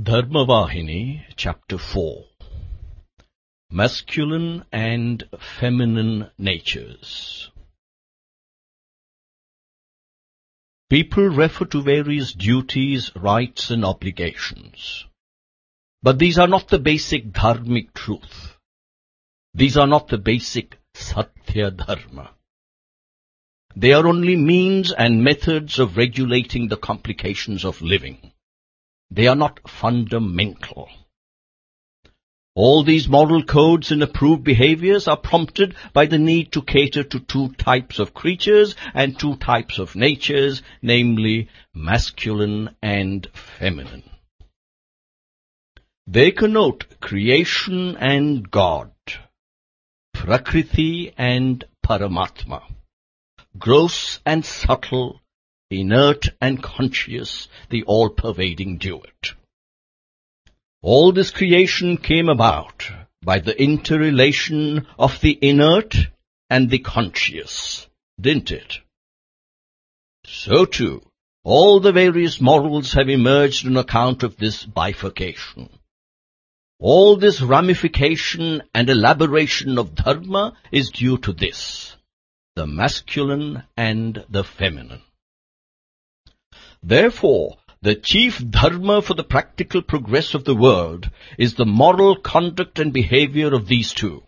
Dharmavahini, Chapter 4 Masculine and Feminine Natures People refer to various duties, rights and obligations. But these are not the basic dharmic truth. These are not the basic Satya Dharma. They are only means and methods of regulating the complications of living. They are not fundamental. All these moral codes and approved behaviors are prompted by the need to cater to two types of creatures and two types of natures, namely masculine and feminine. They connote creation and God, Prakriti and Paramatma, gross and subtle, inert and conscious, the all-pervading duet. All this creation came about by the interrelation of the inert and the conscious, didn't it? So too, all the various morals have emerged on account of this bifurcation. All this ramification and elaboration of dharma is due to this, the masculine and the feminine. Therefore, the chief dharma for the practical progress of the world is the moral conduct and behavior of these two.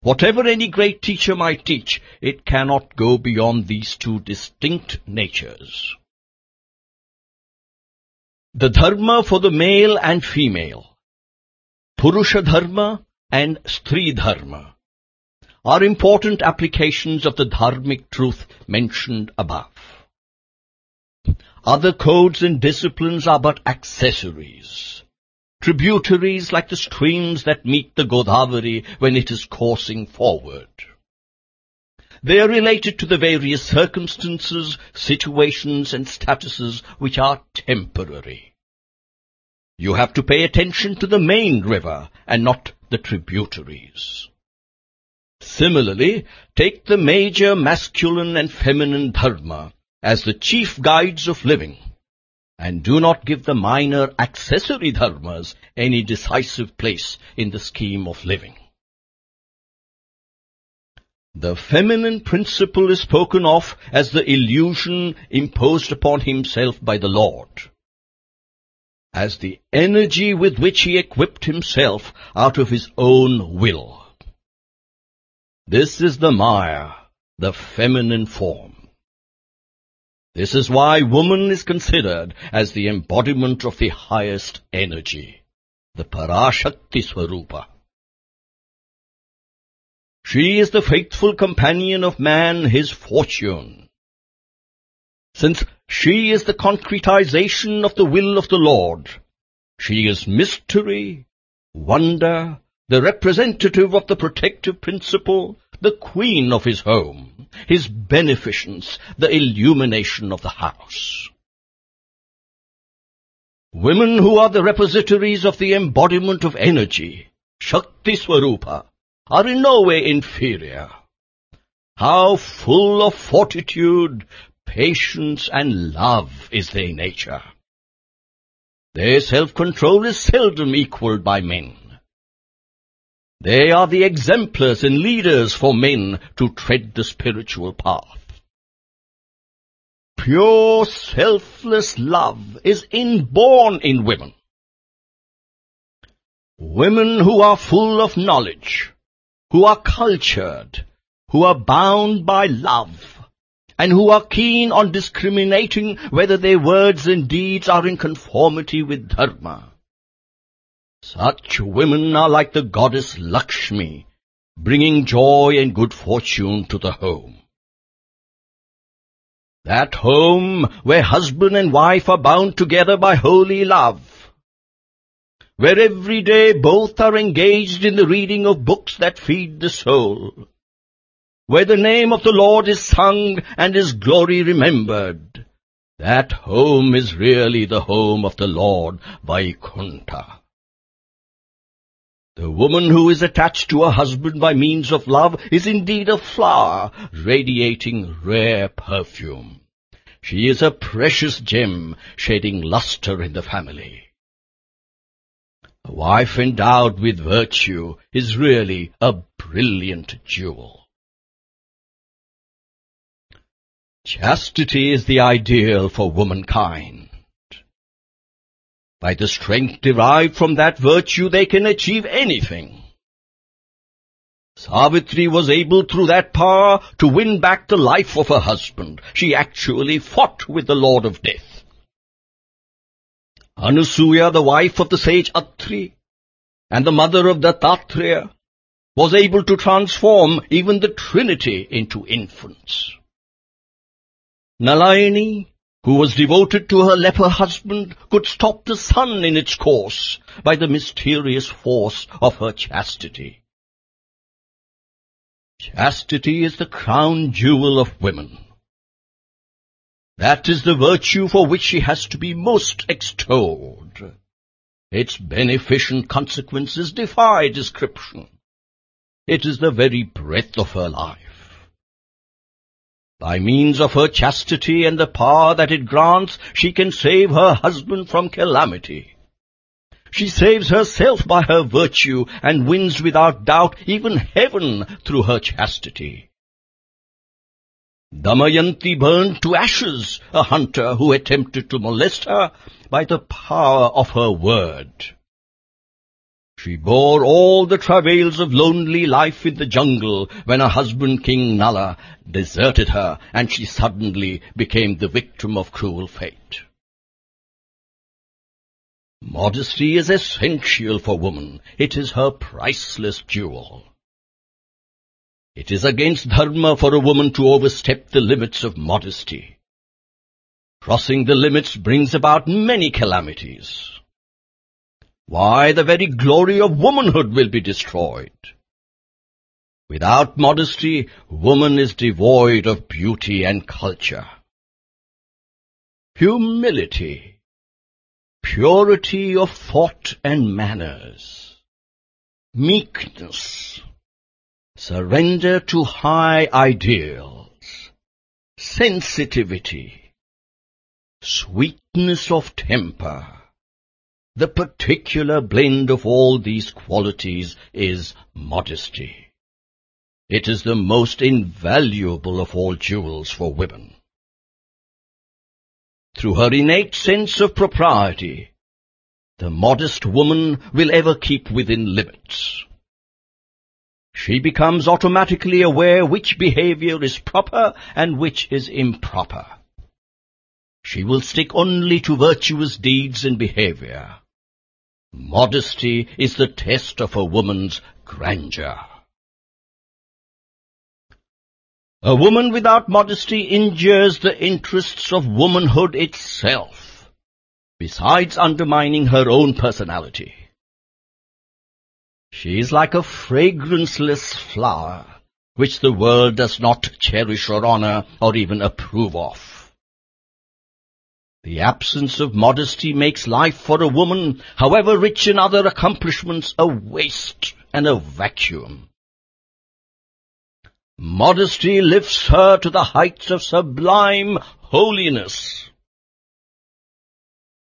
Whatever any great teacher might teach, it cannot go beyond these two distinct natures. The dharma for the male and female, Purusha dharma and Stri dharma, are important applications of the dharmic truth mentioned above. Other codes and disciplines are but accessories, tributaries like the streams that meet the Godavari when it is coursing forward. They are related to the various circumstances, situations and statuses which are temporary. You have to pay attention to the main river and not the tributaries. Similarly, take the major masculine and feminine dharma as the chief guides of living, and do not give the minor accessory dharmas any decisive place in the scheme of living. The feminine principle is spoken of as the illusion imposed upon himself by the Lord, as the energy with which he equipped himself out of his own will. This is the Maya, the feminine form. This is why woman is considered as the embodiment of the highest energy, the Parashakti Swarupa. She is the faithful companion of man, his fortune. Since she is the concretization of the will of the Lord, she is mystery, wonder, the representative of the protective principle, the queen of his home, his beneficence, the illumination of the house. Women who are the repositories of the embodiment of energy, Shakti Swarupa, are in no way inferior. How full of fortitude, patience and love is their nature. Their self-control is seldom equalled by men. They are the exemplars and leaders for men to tread the spiritual path. Pure selfless love is inborn in women. Women who are full of knowledge, who are cultured, who are bound by love, and who are keen on discriminating whether their words and deeds are in conformity with Dharma. Such women are like the goddess Lakshmi, bringing joy and good fortune to the home. That home where husband and wife are bound together by holy love, where every day both are engaged in the reading of books that feed the soul, where the name of the Lord is sung and his glory remembered, that home is really the home of the Lord Vaikuntha. The woman who is attached to her husband by means of love is indeed a flower radiating rare perfume. She is a precious gem shedding luster in the family. A wife endowed with virtue is really a brilliant jewel. Chastity is the ideal for womankind. By the strength derived from that virtue they can achieve anything. Savitri was able through that power to win back the life of her husband. She actually fought with the Lord of Death. Anusuya, the wife of the sage Atri, and the mother of Dattatreya, was able to transform even the Trinity into infants. Nalayani, who was devoted to her leper husband, could stop the sun in its course by the mysterious force of her chastity. Chastity is the crown jewel of women. That is the virtue for which she has to be most extolled. Its beneficent consequences defy description. It is the very breath of her life. By means of her chastity and the power that it grants, she can save her husband from calamity. She saves herself by her virtue and wins without doubt even heaven through her chastity. Damayanti burned to ashes a hunter who attempted to molest her by the power of her word. She bore all the travails of lonely life in the jungle when her husband King Nala deserted her and she suddenly became the victim of cruel fate. Modesty is essential for woman. It is her priceless jewel. It is against dharma for a woman to overstep the limits of modesty. Crossing the limits brings about many calamities. Why, the very glory of womanhood will be destroyed. Without modesty, woman is devoid of beauty and culture. Humility purity of thought and manners, meekness, surrender to high ideals, sensitivity, sweetness of temper. The particular blend of all these qualities is modesty. It is the most invaluable of all jewels for women through her innate sense of propriety, the modest woman will ever keep within limits. She becomes automatically aware which behavior is proper and which is improper. She will stick only to virtuous deeds and behavior. Modesty is the test of a woman's grandeur. A woman without modesty injures the interests of womanhood itself, besides undermining her own personality. She is like a fragranceless flower, which the world does not cherish or honor or even approve of. The absence of modesty makes life for a woman, however rich in other accomplishments, a waste and a vacuum. Modesty lifts her to the heights of sublime holiness.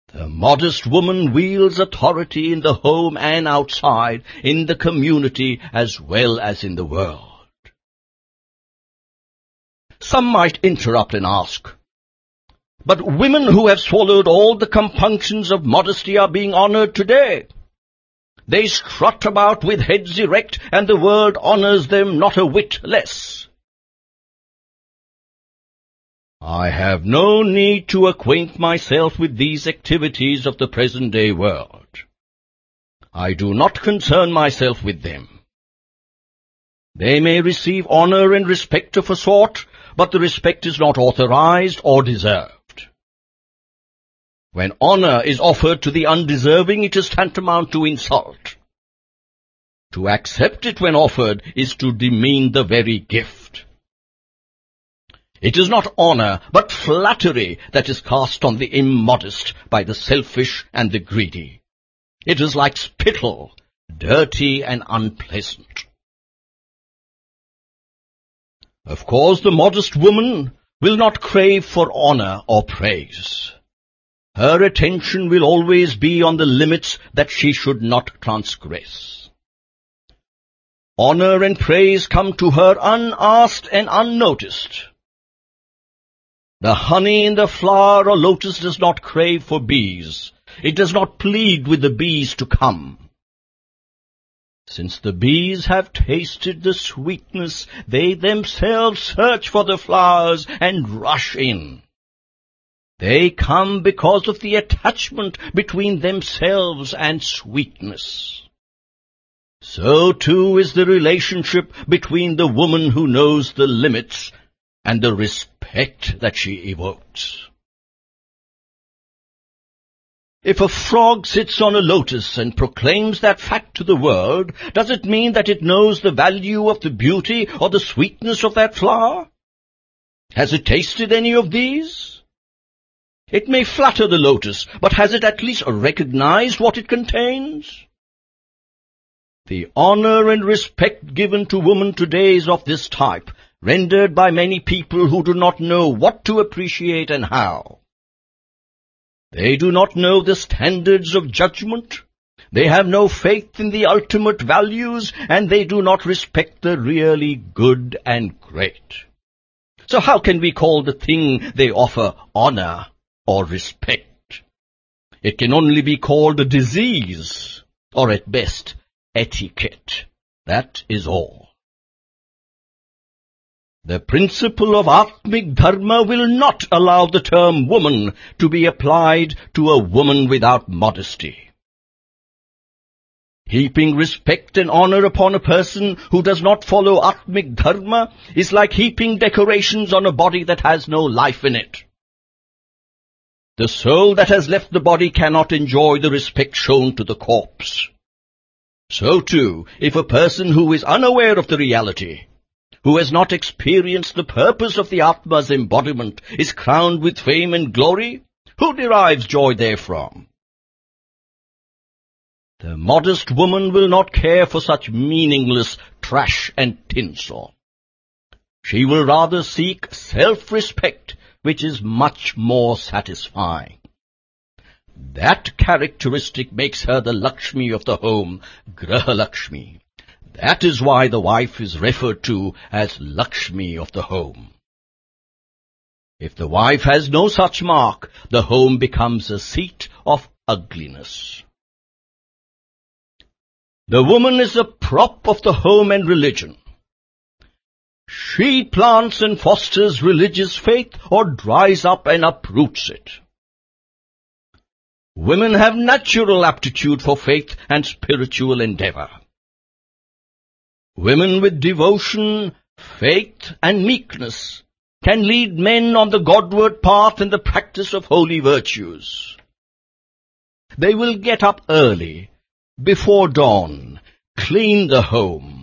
The modest woman wields authority in the home and outside, in the community as well as in the world. Some might interrupt and ask, but women who have swallowed all the compunctions of modesty are being honored today. They strut about with heads erect, and the world honours them not a whit less. I have no need to acquaint myself with these activities of the present-day world. I do not concern myself with them. They may receive honour and respect of a sort, but the respect is not authorized or deserved. When honor is offered to the undeserving, it is tantamount to insult. To accept it when offered is to demean the very gift. It is not honor, but flattery that is cast on the immodest by the selfish and the greedy. It is like spittle, dirty and unpleasant. Of course, the modest woman will not crave for honor or praise. Her attention will always be on the limits that she should not transgress. Honor and praise come to her unasked and unnoticed. The honey in the flower or lotus does not crave for bees. It does not plead with the bees to come. Since the bees have tasted the sweetness, they themselves search for the flowers and rush in. They come because of the attachment between themselves and sweetness. So too is the relationship between the woman who knows the limits and the respect that she evokes. If a frog sits on a lotus and proclaims that fact to the world, does it mean that it knows the value of the beauty or the sweetness of that flower? Has it tasted any of these? It may flatter the lotus, but has it at least recognized what it contains? The honor and respect given to woman today is of this type, rendered by many people who do not know what to appreciate and how. They do not know the standards of judgment, they have no faith in the ultimate values, and they do not respect the really good and great. So how can we call the thing they offer honor or respect. It can only be called a disease, or at best, etiquette. That is all. The principle of Atmik Dharma will not allow the term woman to be applied to a woman without modesty. Heaping respect and honor upon a person who does not follow Atmik Dharma is like heaping decorations on a body that has no life in it. The soul that has left the body cannot enjoy the respect shown to the corpse. So too, if a person who is unaware of the reality, who has not experienced the purpose of the Atma's embodiment, is crowned with fame and glory, who derives joy therefrom? The modest woman will not care for such meaningless trash and tinsel. She will rather seek self-respect which is much more satisfying. That characteristic makes her the Lakshmi of the home, Graha Lakshmi. That is why the wife is referred to as Lakshmi of the home. If the wife has no such mark, the home becomes a seat of ugliness. The woman is the prop of the home and religion. She plants and fosters religious faith or dries up and uproots it. Women have natural aptitude for faith and spiritual endeavor. Women with devotion, faith, and meekness can lead men on the Godward path in the practice of holy virtues. They will get up early, before dawn, clean the home,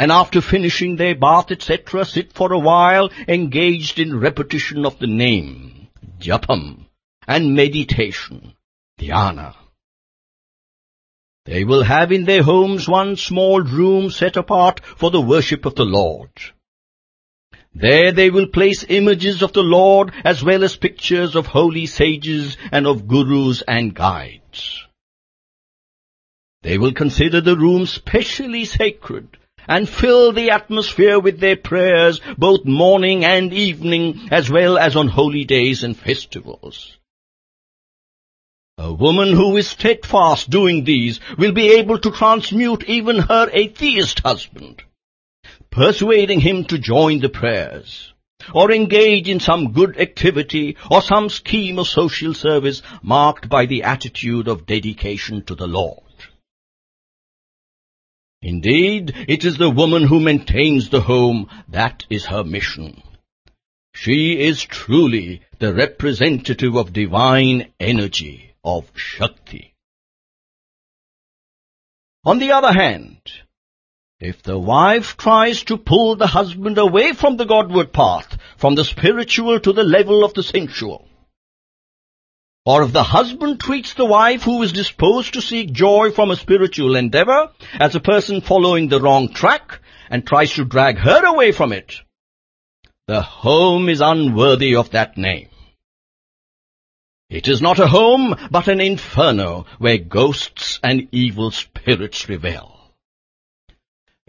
and after finishing their bath, etc., sit for a while engaged in repetition of the name, japam, and meditation, dhyana. They will have in their homes one small room set apart for the worship of the Lord. There they will place images of the Lord as well as pictures of holy sages and of gurus and guides. They will consider the room specially sacred and fill the atmosphere with their prayers both morning and evening as well as on holy days and festivals. A woman who is steadfast doing these will be able to transmute even her atheist husband, persuading him to join the prayers, or engage in some good activity or some scheme of social service marked by the attitude of dedication to the Lord. Indeed, it is the woman who maintains the home that is her mission. She is truly the representative of divine energy, of Shakti. On the other hand, if the wife tries to pull the husband away from the Godward path, from the spiritual to the level of the sensual, or if the husband treats the wife who is disposed to seek joy from a spiritual endeavor as a person following the wrong track and tries to drag her away from it, the home is unworthy of that name. It is not a home, but an inferno where ghosts and evil spirits revel.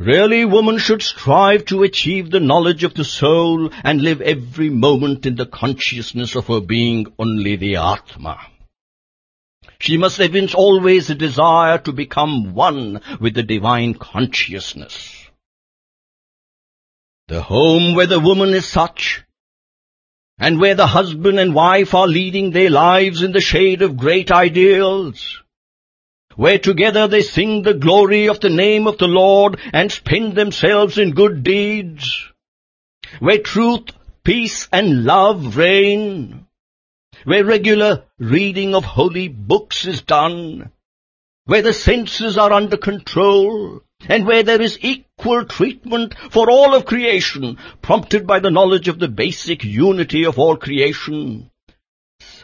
Really, woman should strive to achieve the knowledge of the soul and live every moment in the consciousness of her being only the Atma. She must evince always a desire to become one with the divine consciousness. The home where the woman is such and where the husband and wife are leading their lives in the shade of great ideals, where together they sing the glory of the name of the Lord and spend themselves in good deeds, where truth, peace and love reign, where regular reading of holy books is done, where the senses are under control, and where there is equal treatment for all of creation, prompted by the knowledge of the basic unity of all creation.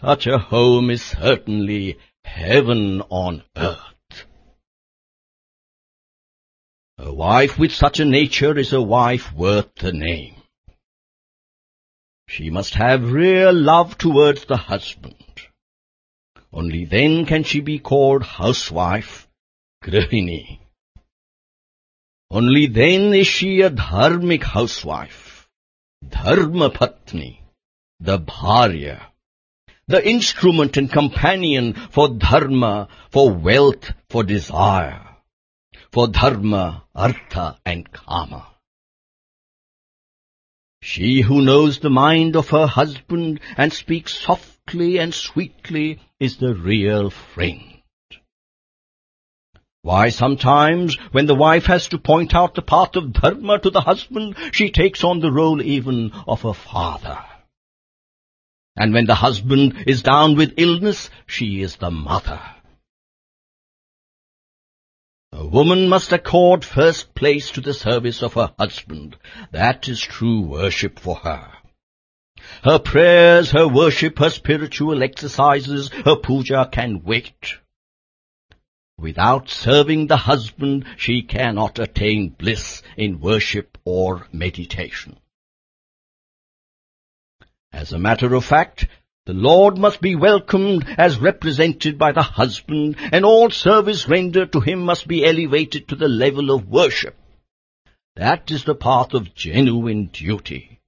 Such a home is certainly heaven on earth. A wife with such a nature is a wife worth the name. She must have real love towards the husband. Only then can she be called housewife, grahini. Only then is she a dharmic housewife, dharma patni, the bharya, the instrument and companion for dharma, for wealth, for desire, for dharma, artha and kama. She who knows the mind of her husband and speaks softly and sweetly is the real friend. Why, sometimes, when the wife has to point out the path of dharma to the husband, she takes on the role even of a father. And when the husband is down with illness, she is the mother. A woman must accord first place to the service of her husband. That is true worship for her. Her prayers, her worship, her spiritual exercises, her puja can wait. Without serving the husband, she cannot attain bliss in worship or meditation. As a matter of fact, the Lord must be welcomed as represented by the husband, and all service rendered to him must be elevated to the level of worship. That is the path of genuine duty.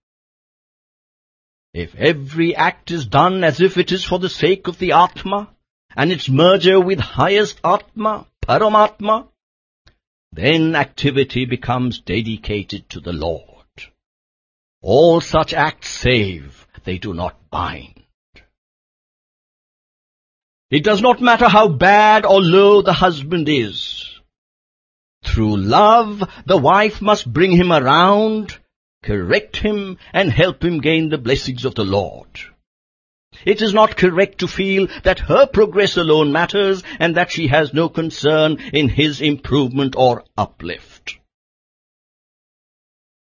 If every act is done as if it is for the sake of the Atma, and its merger with highest Atma, Paramatma, then activity becomes dedicated to the Lord. All such acts save, they do not bind. It does not matter how bad or low the husband is. Through love, the wife must bring him around, correct him, and help him gain the blessings of the Lord. It is not correct to feel that her progress alone matters and that she has no concern in his improvement or uplift.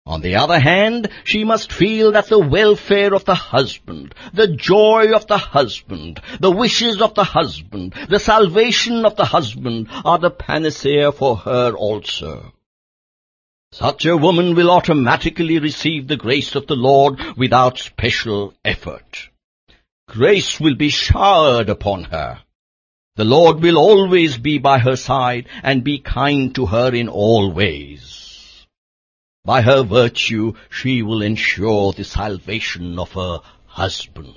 On the other hand, she must feel that the welfare of the husband, the joy of the husband, the wishes of the husband, the salvation of the husband are the panacea for her also. Such a woman will automatically receive the grace of the Lord without special effort. Grace will be showered upon her. The Lord will always be by her side and be kind to her in all ways. By her virtue she will ensure the salvation of her husband.